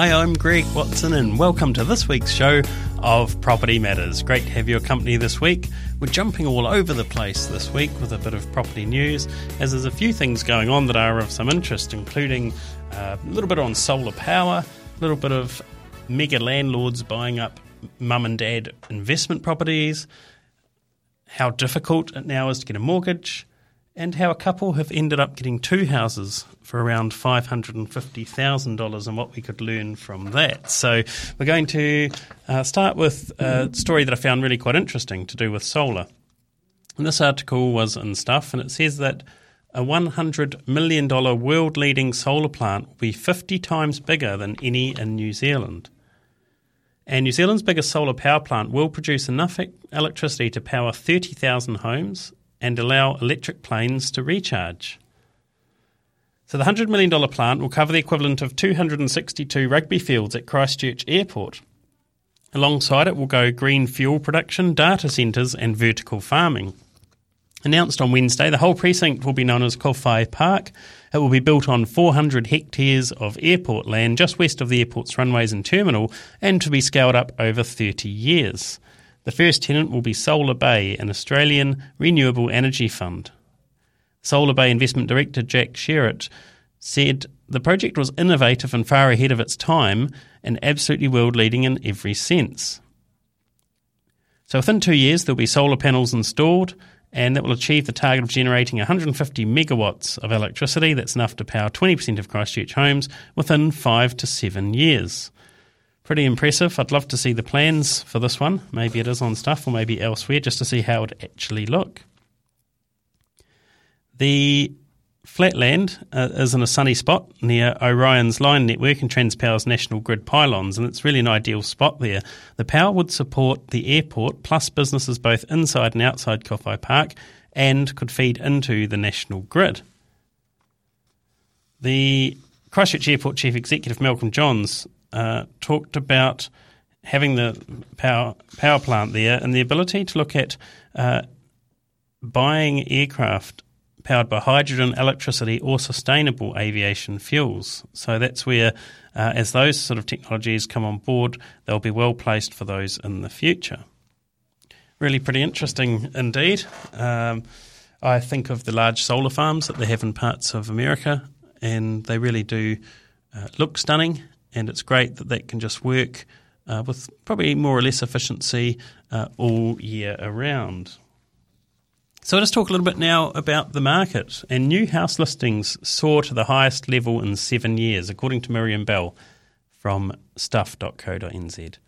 Hi, I'm Greg Watson, and welcome to this week's show of Property Matters. Great to have your company this week. We're jumping all over the place this week with a bit of property news, as there's a few things going on that are of some interest, including uh, a little bit on solar power, a little bit of mega landlords buying up mum and dad investment properties, how difficult it now is to get a mortgage, and how a couple have ended up getting two houses for around $550,000 and what we could learn from that. So, we're going to uh, start with a story that I found really quite interesting to do with solar. And this article was in Stuff, and it says that a $100 million world leading solar plant will be 50 times bigger than any in New Zealand. And New Zealand's biggest solar power plant will produce enough electricity to power 30,000 homes and allow electric planes to recharge. So the $100 million plant will cover the equivalent of 262 rugby fields at Christchurch Airport. Alongside it will go green fuel production, data centres, and vertical farming. Announced on Wednesday, the whole precinct will be known as Kowhai Park. It will be built on 400 hectares of airport land just west of the airport's runways and terminal and to be scaled up over 30 years. The first tenant will be Solar Bay, an Australian renewable energy fund. Solar Bay Investment Director Jack Sherritt said the project was innovative and far ahead of its time and absolutely world leading in every sense. So within two years, there'll be solar panels installed, and that will achieve the target of generating 150 megawatts of electricity. That's enough to power 20% of Christchurch homes within five to seven years. Pretty impressive. I'd love to see the plans for this one. Maybe it is on stuff or maybe elsewhere just to see how it actually look. The Flatland uh, is in a sunny spot near Orion's line network and Transpower's national grid pylons, and it's really an ideal spot there. The power would support the airport plus businesses both inside and outside Kowhai Park and could feed into the national grid. The Christchurch Airport Chief Executive Malcolm Johns uh, talked about having the power power plant there and the ability to look at uh, buying aircraft powered by hydrogen, electricity, or sustainable aviation fuels. So that's where, uh, as those sort of technologies come on board, they'll be well placed for those in the future. Really pretty interesting indeed. Um, I think of the large solar farms that they have in parts of America, and they really do uh, look stunning, and it's great that that can just work uh, with probably more or less efficiency uh, all year around. So let's talk a little bit now about the market. And new house listings soar to the highest level in seven years, according to Miriam Bell from stuff.co.nz.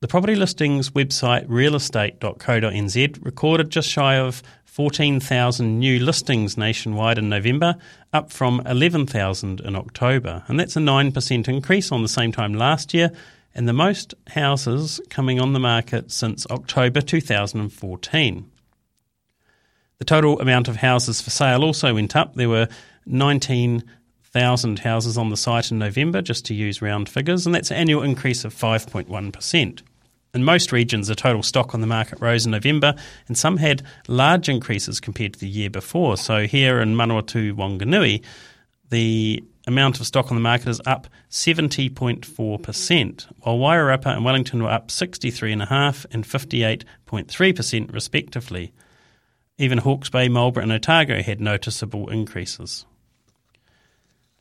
The property listings website realestate.co.nz recorded just shy of 14,000 new listings nationwide in November, up from 11,000 in October. And that's a 9% increase on the same time last year and the most houses coming on the market since October 2014. The total amount of houses for sale also went up. There were 19,000 houses on the site in November, just to use round figures, and that's an annual increase of 5.1%. In most regions, the total stock on the market rose in November, and some had large increases compared to the year before. So here in Manawatu, Wanganui, the amount of stock on the market is up 70.4%, while Wairarapa and Wellington were up 63.5% and 58.3% respectively. Even Hawke's Bay, Marlborough and Otago had noticeable increases.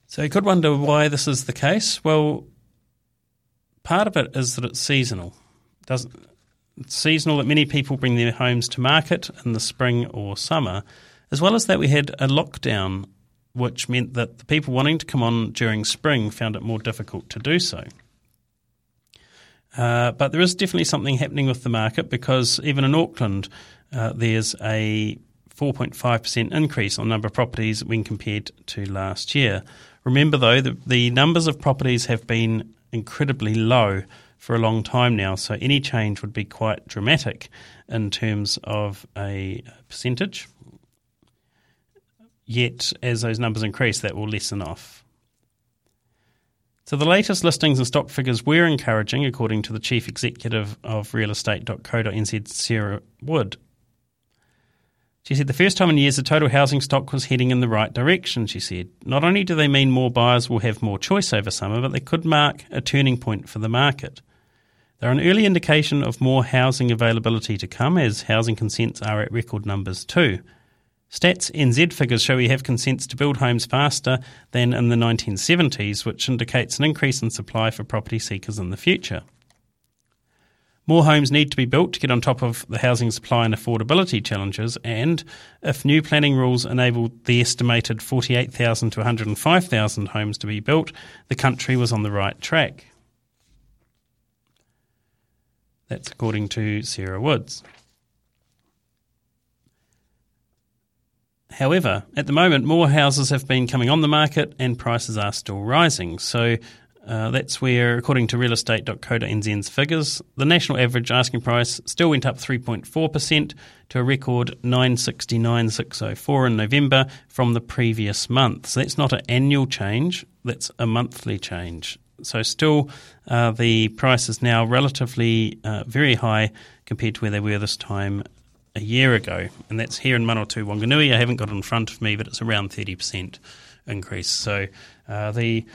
So you could wonder why this is the case. Well, part of it is that it's seasonal. Does it's seasonal that many people bring their homes to market in the spring or summer, as well as that we had a lockdown which meant that the people wanting to come on during spring found it more difficult to do so. Uh, but there is definitely something happening with the market because even in Auckland, uh, there's a 4.5% increase on number of properties when compared to last year. Remember, though, the, the numbers of properties have been incredibly low for a long time now, so any change would be quite dramatic in terms of a percentage. Yet, as those numbers increase, that will lessen off. So, the latest listings and stock figures were encouraging, according to the chief executive of realestate.co.nz, Sarah Wood. She said the first time in years the total housing stock was heading in the right direction, she said. Not only do they mean more buyers will have more choice over summer, but they could mark a turning point for the market. They're an early indication of more housing availability to come, as housing consents are at record numbers too. Stats NZ figures show we have consents to build homes faster than in the 1970s, which indicates an increase in supply for property seekers in the future. More homes need to be built to get on top of the housing supply and affordability challenges, and if new planning rules enable the estimated 48,000 to 105,000 homes to be built, the country was on the right track. That's according to Sarah Woods. However, at the moment, more houses have been coming on the market and prices are still rising. So uh, that's where, according to realestate.co.nz's figures, the national average asking price still went up 3.4% to a record 969,604 in November from the previous month. So that's not an annual change, that's a monthly change. So still, uh, the price is now relatively uh, very high compared to where they were this time a year ago. And that's here in Manawatu Wanganui. I haven't got it in front of me, but it's around 30% increase. So uh, the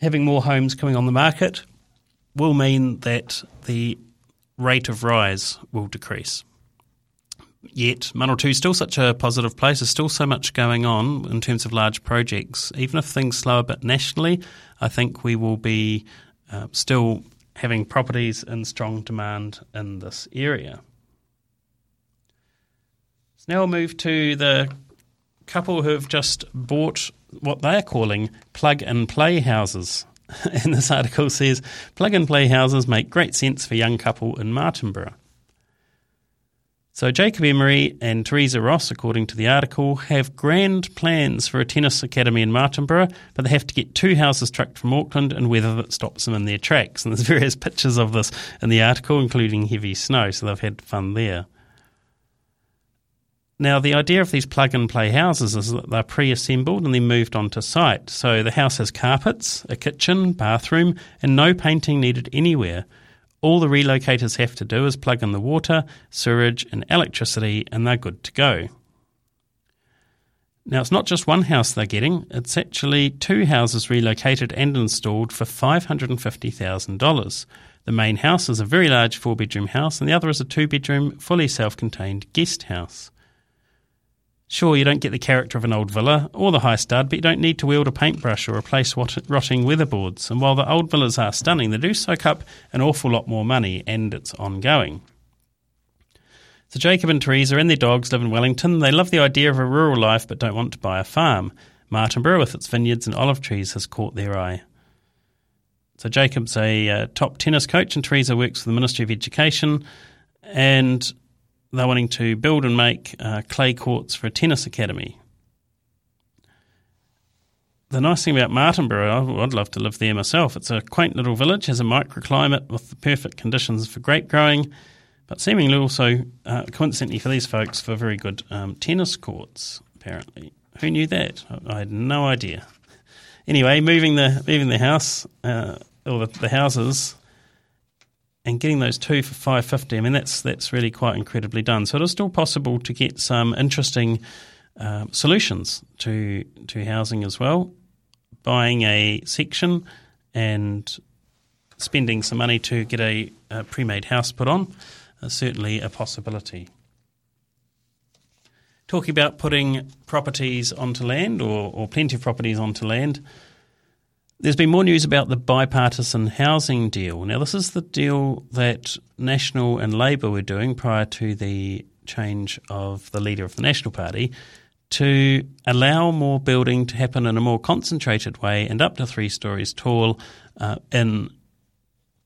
having more homes coming on the market will mean that the rate of rise will decrease. Yet, Manawatu is still such a positive place. There's still so much going on in terms of large projects. Even if things slow a bit nationally, I think we will be uh, still having properties in strong demand in this area. So now we'll move to the couple who have just bought what they're calling plug and play houses. and this article says plug and play houses make great sense for young couple in Martinborough. So Jacob Emery and Teresa Ross, according to the article, have grand plans for a tennis academy in Martinborough, but they have to get two houses trucked from Auckland and weather that stops them in their tracks. And there's various pictures of this in the article, including heavy snow, so they've had fun there. Now, the idea of these plug and play houses is that they're pre assembled and then moved onto site. So the house has carpets, a kitchen, bathroom, and no painting needed anywhere. All the relocators have to do is plug in the water, sewage, and electricity, and they're good to go. Now, it's not just one house they're getting, it's actually two houses relocated and installed for $550,000. The main house is a very large four bedroom house, and the other is a two bedroom, fully self contained guest house. Sure, you don't get the character of an old villa or the high stud, but you don't need to wield a paintbrush or replace rotting weatherboards. And while the old villas are stunning, they do soak up an awful lot more money, and it's ongoing. So Jacob and Teresa and their dogs live in Wellington. They love the idea of a rural life, but don't want to buy a farm. Martinborough, with its vineyards and olive trees, has caught their eye. So Jacob's a uh, top tennis coach, and Teresa works for the Ministry of Education. And they're wanting to build and make uh, clay courts for a tennis academy. The nice thing about Martinborough, I'd love to live there myself. It's a quaint little village, has a microclimate with the perfect conditions for grape growing, but seemingly also, uh, coincidentally for these folks, for very good um, tennis courts. Apparently, who knew that? I had no idea. Anyway, moving the moving the house uh, or the, the houses and getting those two for five fifty. I mean, that's that's really quite incredibly done. So it is still possible to get some interesting uh, solutions to to housing as well. Buying a section and spending some money to get a, a pre-made house put on is certainly a possibility. Talking about putting properties onto land or, or plenty of properties onto land. There's been more news about the bipartisan housing deal. Now, this is the deal that National and Labour were doing prior to the change of the leader of the National Party to allow more building to happen in a more concentrated way and up to three stories tall uh, in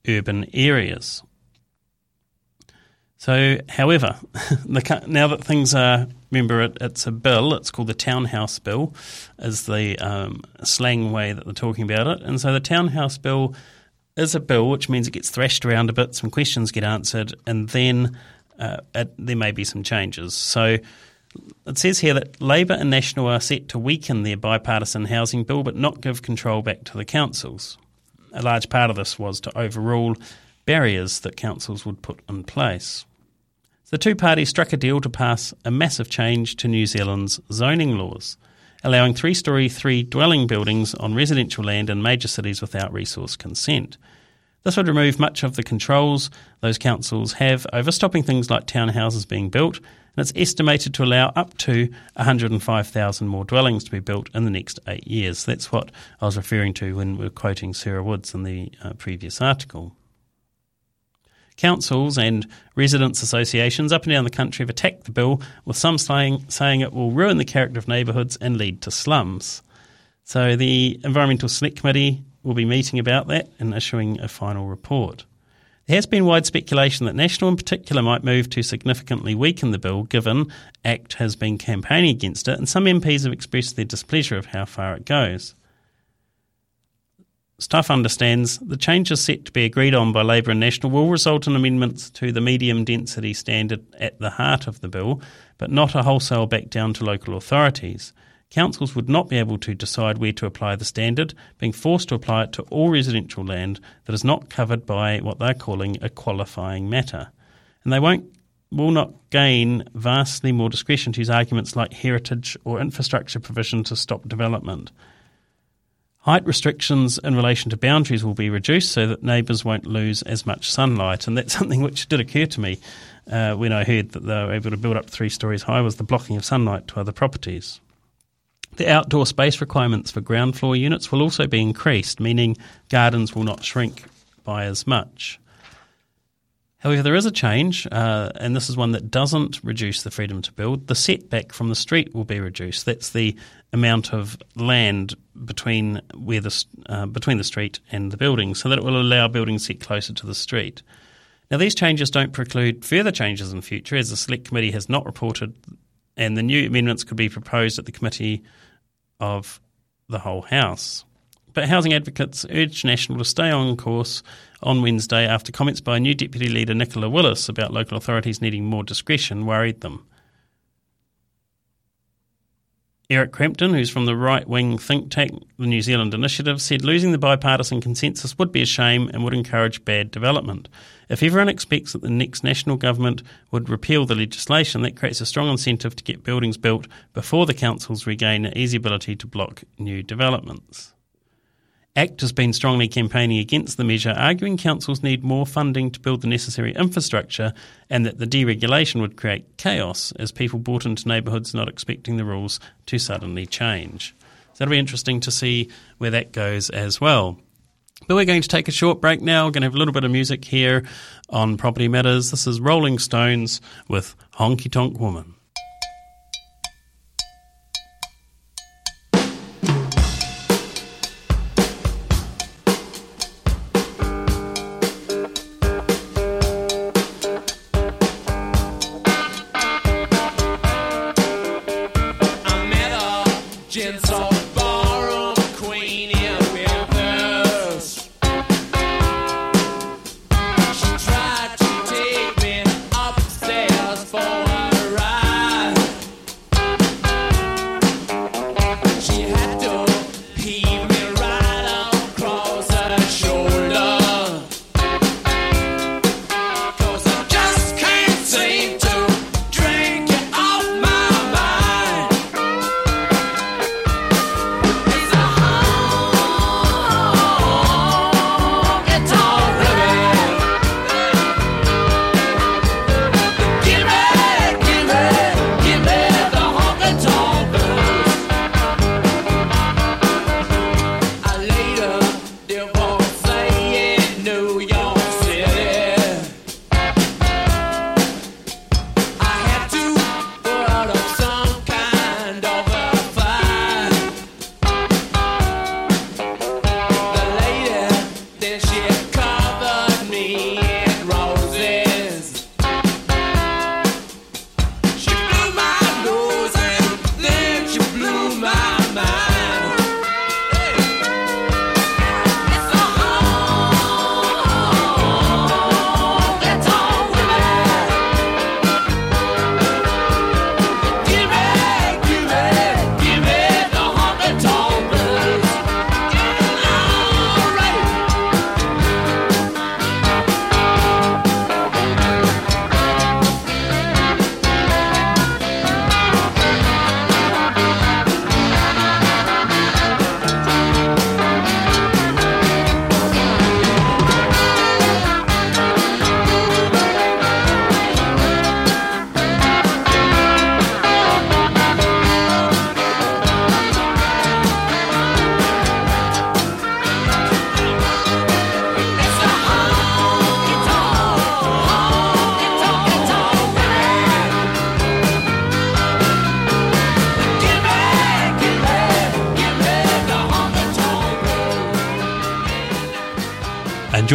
urban areas. So, however, the, now that things are, remember, it, it's a bill, it's called the Townhouse Bill, is the um, slang way that they're talking about it. And so the Townhouse Bill is a bill which means it gets thrashed around a bit, some questions get answered, and then uh, it, there may be some changes. So, it says here that Labor and National are set to weaken their bipartisan housing bill but not give control back to the councils. A large part of this was to overrule barriers that councils would put in place. The two parties struck a deal to pass a massive change to New Zealand's zoning laws, allowing three story, three dwelling buildings on residential land in major cities without resource consent. This would remove much of the controls those councils have over stopping things like townhouses being built, and it's estimated to allow up to 105,000 more dwellings to be built in the next eight years. That's what I was referring to when we were quoting Sarah Woods in the uh, previous article. Councils and residents' associations up and down the country have attacked the bill, with some saying, saying it will ruin the character of neighbourhoods and lead to slums. So the Environmental Select Committee will be meeting about that and issuing a final report. There has been wide speculation that National in particular might move to significantly weaken the bill, given ACT has been campaigning against it, and some MPs have expressed their displeasure of how far it goes. Stuff understands the changes set to be agreed on by Labor and National will result in amendments to the medium density standard at the heart of the bill, but not a wholesale back down to local authorities. Councils would not be able to decide where to apply the standard, being forced to apply it to all residential land that is not covered by what they're calling a qualifying matter. And they won't will not gain vastly more discretion to use arguments like heritage or infrastructure provision to stop development. Height restrictions in relation to boundaries will be reduced so that neighbours won't lose as much sunlight. And that's something which did occur to me uh, when I heard that they were able to build up three stories high was the blocking of sunlight to other properties. The outdoor space requirements for ground floor units will also be increased, meaning gardens will not shrink by as much. However, there is a change, uh, and this is one that doesn't reduce the freedom to build. The setback from the street will be reduced. That's the amount of land between where the uh, between the street and the building, so that it will allow buildings get closer to the street. Now, these changes don't preclude further changes in future, as the Select Committee has not reported, and the new amendments could be proposed at the Committee of the Whole House. But housing advocates urged National to stay on course on Wednesday after comments by new Deputy Leader Nicola Willis about local authorities needing more discretion worried them. Eric Crampton, who's from the right wing think tank, the New Zealand Initiative, said losing the bipartisan consensus would be a shame and would encourage bad development. If everyone expects that the next national government would repeal the legislation, that creates a strong incentive to get buildings built before the councils regain an easy ability to block new developments. ACT has been strongly campaigning against the measure, arguing councils need more funding to build the necessary infrastructure and that the deregulation would create chaos as people bought into neighbourhoods not expecting the rules to suddenly change. So it'll be interesting to see where that goes as well. But we're going to take a short break now. We're going to have a little bit of music here on Property Matters. This is Rolling Stones with Honky Tonk Woman.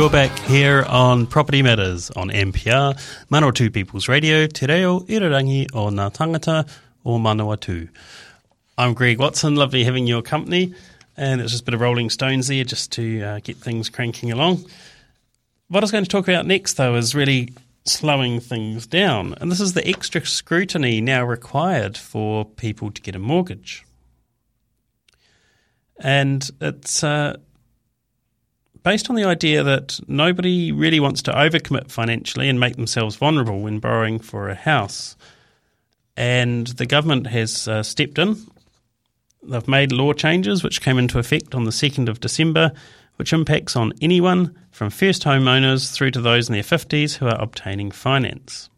You're back here on Property Matters on MPR, Manawatu People's Radio, Te Reo Irirangi o Ngā Tangata o Manawatu. I'm Greg Watson, lovely having your company, and it's just a bit of Rolling Stones there just to uh, get things cranking along. What I was going to talk about next, though, is really slowing things down, and this is the extra scrutiny now required for people to get a mortgage. And it's uh, based on the idea that nobody really wants to overcommit financially and make themselves vulnerable when borrowing for a house. And the government has uh, stepped in. They've made law changes which came into effect on the 2nd of December, which impacts on anyone from first homeowners through to those in their 50s who are obtaining finance.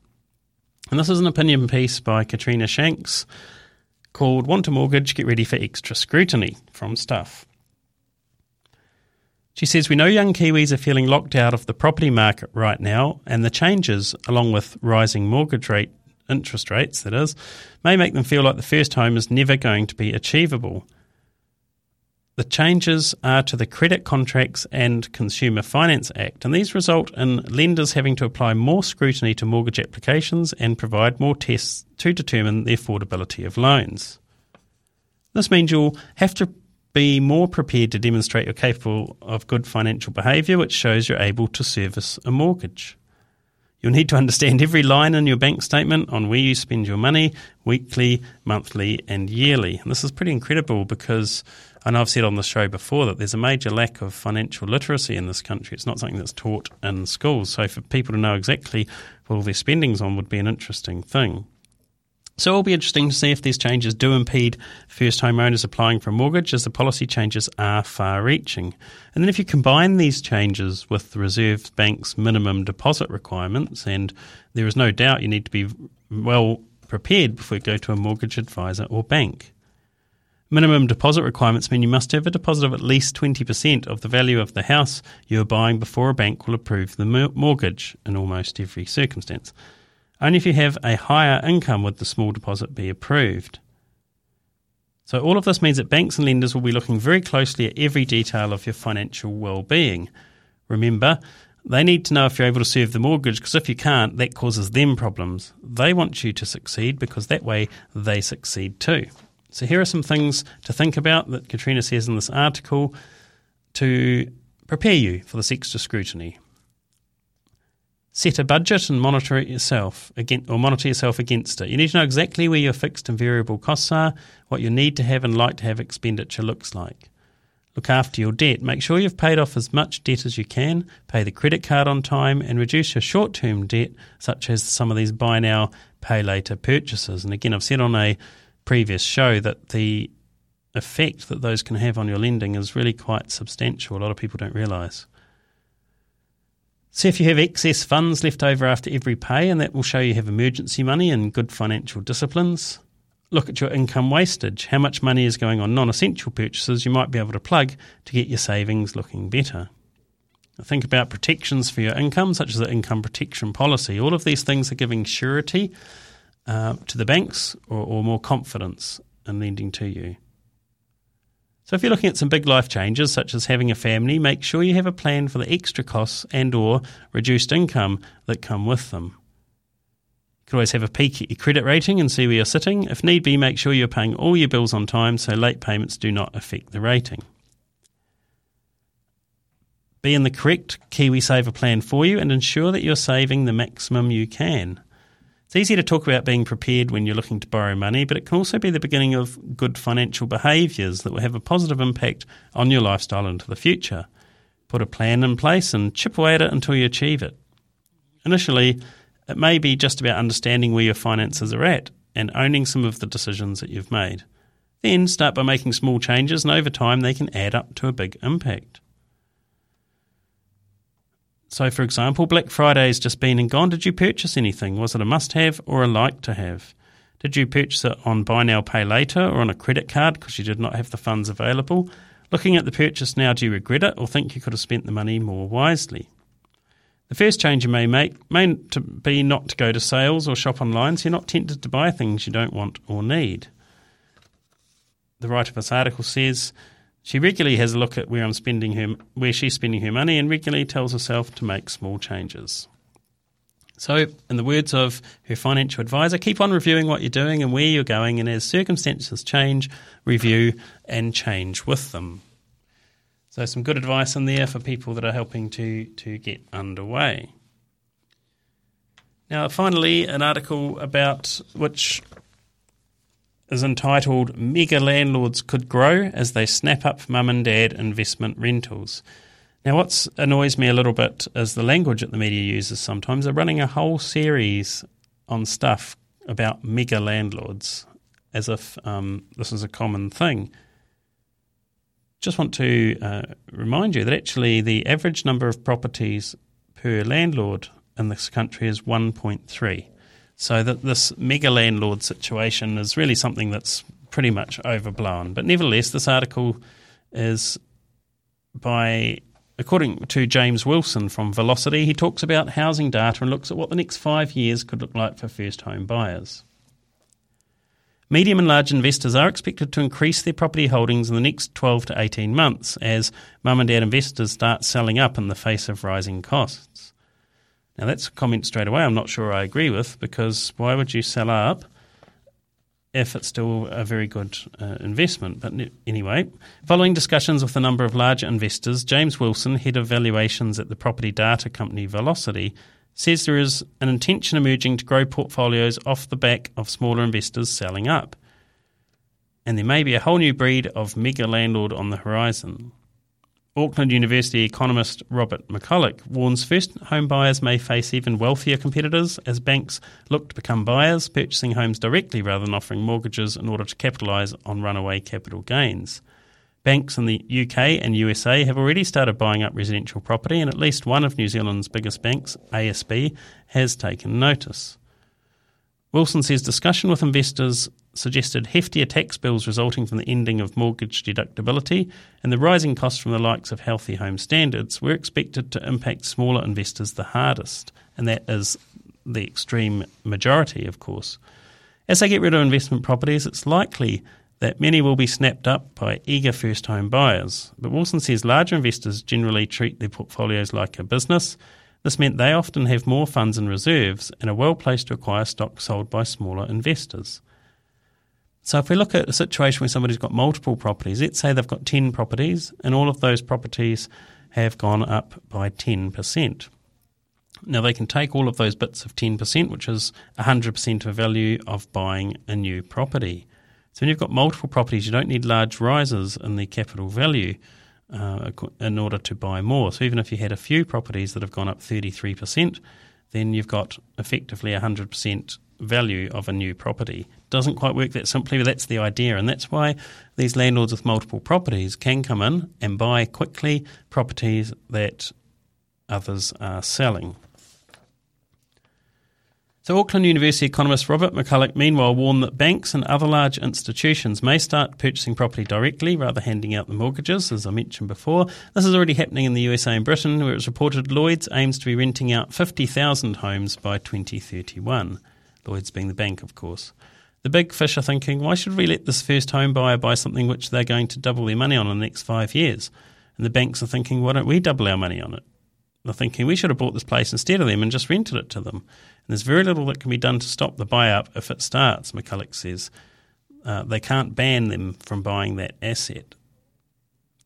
And this is an opinion piece by Katrina Shanks called Want a Mortgage, Get Ready for Extra Scrutiny from Stuff. She says, We know young Kiwis are feeling locked out of the property market right now, and the changes, along with rising mortgage rate interest rates, that is, may make them feel like the first home is never going to be achievable. The changes are to the Credit Contracts and Consumer Finance Act, and these result in lenders having to apply more scrutiny to mortgage applications and provide more tests to determine the affordability of loans. This means you'll have to be more prepared to demonstrate you're capable of good financial behaviour, which shows you're able to service a mortgage. You'll need to understand every line in your bank statement on where you spend your money weekly, monthly, and yearly. And this is pretty incredible because know I've said on the show before that there's a major lack of financial literacy in this country. It's not something that's taught in schools. So for people to know exactly what all their spendings on would be an interesting thing. So it'll be interesting to see if these changes do impede first homeowners applying for a mortgage, as the policy changes are far reaching. And then if you combine these changes with the Reserve Bank's minimum deposit requirements, and there is no doubt you need to be well prepared before you go to a mortgage advisor or bank. Minimum deposit requirements mean you must have a deposit of at least 20% of the value of the house you are buying before a bank will approve the mortgage in almost every circumstance. Only if you have a higher income would the small deposit be approved. So, all of this means that banks and lenders will be looking very closely at every detail of your financial well-being. Remember, they need to know if you're able to serve the mortgage because if you can't, that causes them problems. They want you to succeed because that way they succeed too. So, here are some things to think about that Katrina says in this article to prepare you for this extra scrutiny. Set a budget and monitor it yourself against, or monitor yourself against it. You need to know exactly where your fixed and variable costs are, what you need to have and like to have expenditure looks like. Look after your debt. Make sure you've paid off as much debt as you can, pay the credit card on time, and reduce your short term debt, such as some of these buy now, pay later purchases. And again, I've said on a previous show that the effect that those can have on your lending is really quite substantial. A lot of people don't realise. See if you have excess funds left over after every pay, and that will show you have emergency money and good financial disciplines. Look at your income wastage. How much money is going on non essential purchases you might be able to plug to get your savings looking better. Think about protections for your income, such as the income protection policy. All of these things are giving surety uh, to the banks or, or more confidence in lending to you. So if you're looking at some big life changes such as having a family, make sure you have a plan for the extra costs and or reduced income that come with them. You could always have a peek at your credit rating and see where you're sitting. If need be, make sure you're paying all your bills on time so late payments do not affect the rating. Be in the correct KiwiSaver plan for you and ensure that you're saving the maximum you can. It's easy to talk about being prepared when you're looking to borrow money, but it can also be the beginning of good financial behaviours that will have a positive impact on your lifestyle into the future. Put a plan in place and chip away at it until you achieve it. Initially, it may be just about understanding where your finances are at and owning some of the decisions that you've made. Then start by making small changes, and over time, they can add up to a big impact. So, for example, Black Friday's just been and gone. Did you purchase anything? Was it a must have or a like to have? Did you purchase it on buy now, pay later or on a credit card because you did not have the funds available? Looking at the purchase now, do you regret it or think you could have spent the money more wisely? The first change you may make may to be not to go to sales or shop online so you're not tempted to buy things you don't want or need. The writer of this article says She regularly has a look at where I'm spending her, where she's spending her money, and regularly tells herself to make small changes. So, in the words of her financial advisor, keep on reviewing what you're doing and where you're going, and as circumstances change, review and change with them. So, some good advice in there for people that are helping to, to get underway. Now, finally, an article about which is entitled Mega Landlords Could Grow as They Snap Up Mum and Dad Investment Rentals. Now, what annoys me a little bit is the language that the media uses sometimes. They're running a whole series on stuff about mega landlords as if um, this is a common thing. Just want to uh, remind you that actually the average number of properties per landlord in this country is 1.3. So that this mega landlord situation is really something that's pretty much overblown. But nevertheless, this article is by According to James Wilson from Valocity, he talks about housing data and looks at what the next five years could look like for first home buyers. Medium and large investors are expected to increase their property holdings in the next 12 to 18 months as mum and dad investors start selling up in the face of rising costs. Now, that's a comment straight away I'm not sure I agree with because why would you sell up if it's still a very good uh, investment. But anyway, following discussions with a number of larger investors, James Wilson, head of valuations at the property data company Valocity, says there is an intention emerging to grow portfolios off the back of smaller investors selling up. And there may be a whole new breed of mega landlord on the horizon. Auckland University economist Robert MacCulloch warns first home buyers may face even wealthier competitors as banks look to become buyers, purchasing homes directly rather than offering mortgages in order to capitalise on runaway capital gains. Banks in the UK and USA have already started buying up residential property, and at least one of New Zealand's biggest banks, ASB, has taken notice. Wilson says discussion with investors suggested heftier tax bills resulting from the ending of mortgage deductibility and the rising costs from the likes of healthy home standards were expected to impact smaller investors the hardest, and that is the extreme majority, of course. As they get rid of investment properties, it's likely that many will be snapped up by eager first home buyers. But Wilson says larger investors generally treat their portfolios like a business. This meant they often have more funds and reserves and are well placed to acquire stock sold by smaller investors. So if we look at a situation where somebody's got multiple properties, let's say they've got 10 properties and all of those properties have gone up by 10%. Now they can take all of those bits of 10%, which is 100% of value of buying a new property. So when you've got multiple properties, you don't need large rises in the capital value uh, in order to buy more. So even if you had a few properties that have gone up 33%, then you've got effectively 100% value of a new property. Doesn't quite work that simply, but that's the idea. And that's why these landlords with multiple properties can come in and buy quickly properties that others are selling. So, Auckland University economist Robert MacCulloch meanwhile warned that banks and other large institutions may start purchasing property directly rather than handing out the mortgages, as I mentioned before. This is already happening in the USA and Britain, where it's reported Lloyds aims to be renting out 50,000 homes by 2031. Lloyds being the bank, of course. The big fish are thinking, why should we let this first home buyer buy something which they're going to double their money on in the next five years? And the banks are thinking, why don't we double our money on it? They're thinking, we should have bought this place instead of them and just rented it to them. And there's very little that can be done to stop the buy up if it starts, MacCulloch says. Uh, they can't ban them from buying that asset.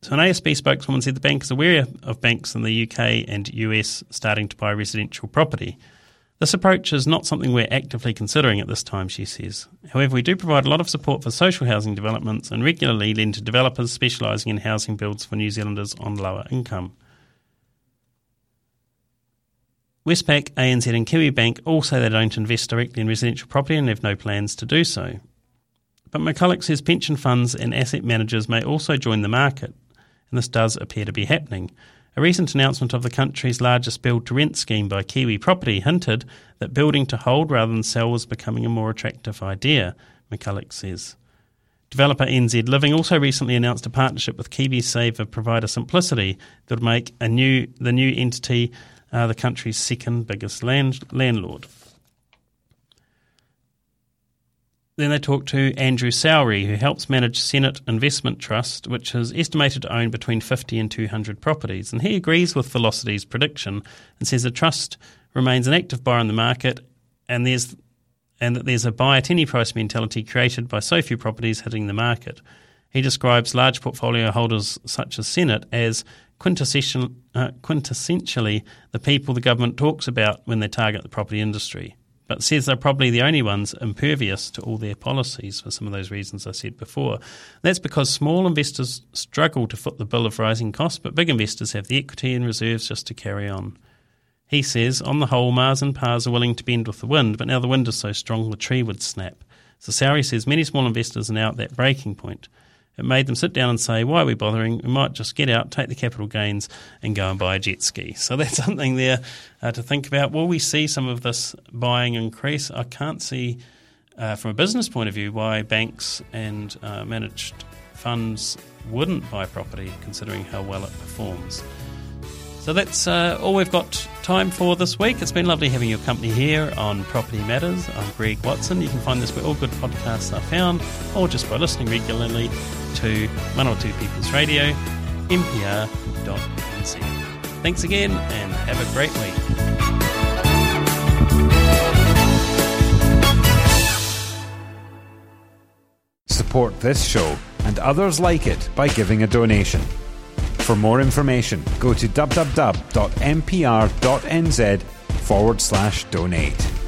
So, an ASB spokeswoman said the bank is aware of banks in the UK and US starting to buy residential property. This approach is not something we're actively considering at this time, she says. However, we do provide a lot of support for social housing developments and regularly lend to developers specialising in housing builds for New Zealanders on lower income. Westpac, ANZ, and Kiwibank all say they don't invest directly in residential property and have no plans to do so. But MacCulloch says pension funds and asset managers may also join the market, and this does appear to be happening. A recent announcement of the country's largest build to rent scheme by Kiwi Property hinted that building to hold rather than sell was becoming a more attractive idea, MacCulloch says. Developer NZ Living also recently announced a partnership with KiwiSaver provider Simplicity that would make a new the new entity uh, the country's second biggest land, landlord. Then they talk to Andrew Sowry, who helps manage Senate Investment Trust, which is estimated to own between 50 and 200 properties. And he agrees with Valocity's prediction and says the trust remains an active buyer in the market and there's and that there's a buy at any price mentality created by so few properties hitting the market. He describes large portfolio holders such as Senate as uh, quintessentially the people the government talks about when they target the property industry but says they're probably the only ones impervious to all their policies for some of those reasons I said before. That's because small investors struggle to foot the bill of rising costs, but big investors have the equity and reserves just to carry on. He says, on the whole, Mars and Pars are willing to bend with the wind, but now the wind is so strong the tree would snap. So Sowry says many small investors are now at that breaking point. It made them sit down and say, why are we bothering? We might just get out, take the capital gains, and go and buy a jet ski. So that's something there uh, to think about. Will we see some of this buying increase? I can't see, uh, from a business point of view, why banks and uh, managed funds wouldn't buy property considering how well it performs. So that's uh, all we've got time for this week. It's been lovely having your company here on Property Matters. I'm Greg Watson. You can find this where all good podcasts are found, or just by listening regularly to Manawatu People's Radio, mpr.nz. Thanks again, and have a great week. Support this show and others like it by giving a donation. For more information, go to www.mpr.nz forward slash donate.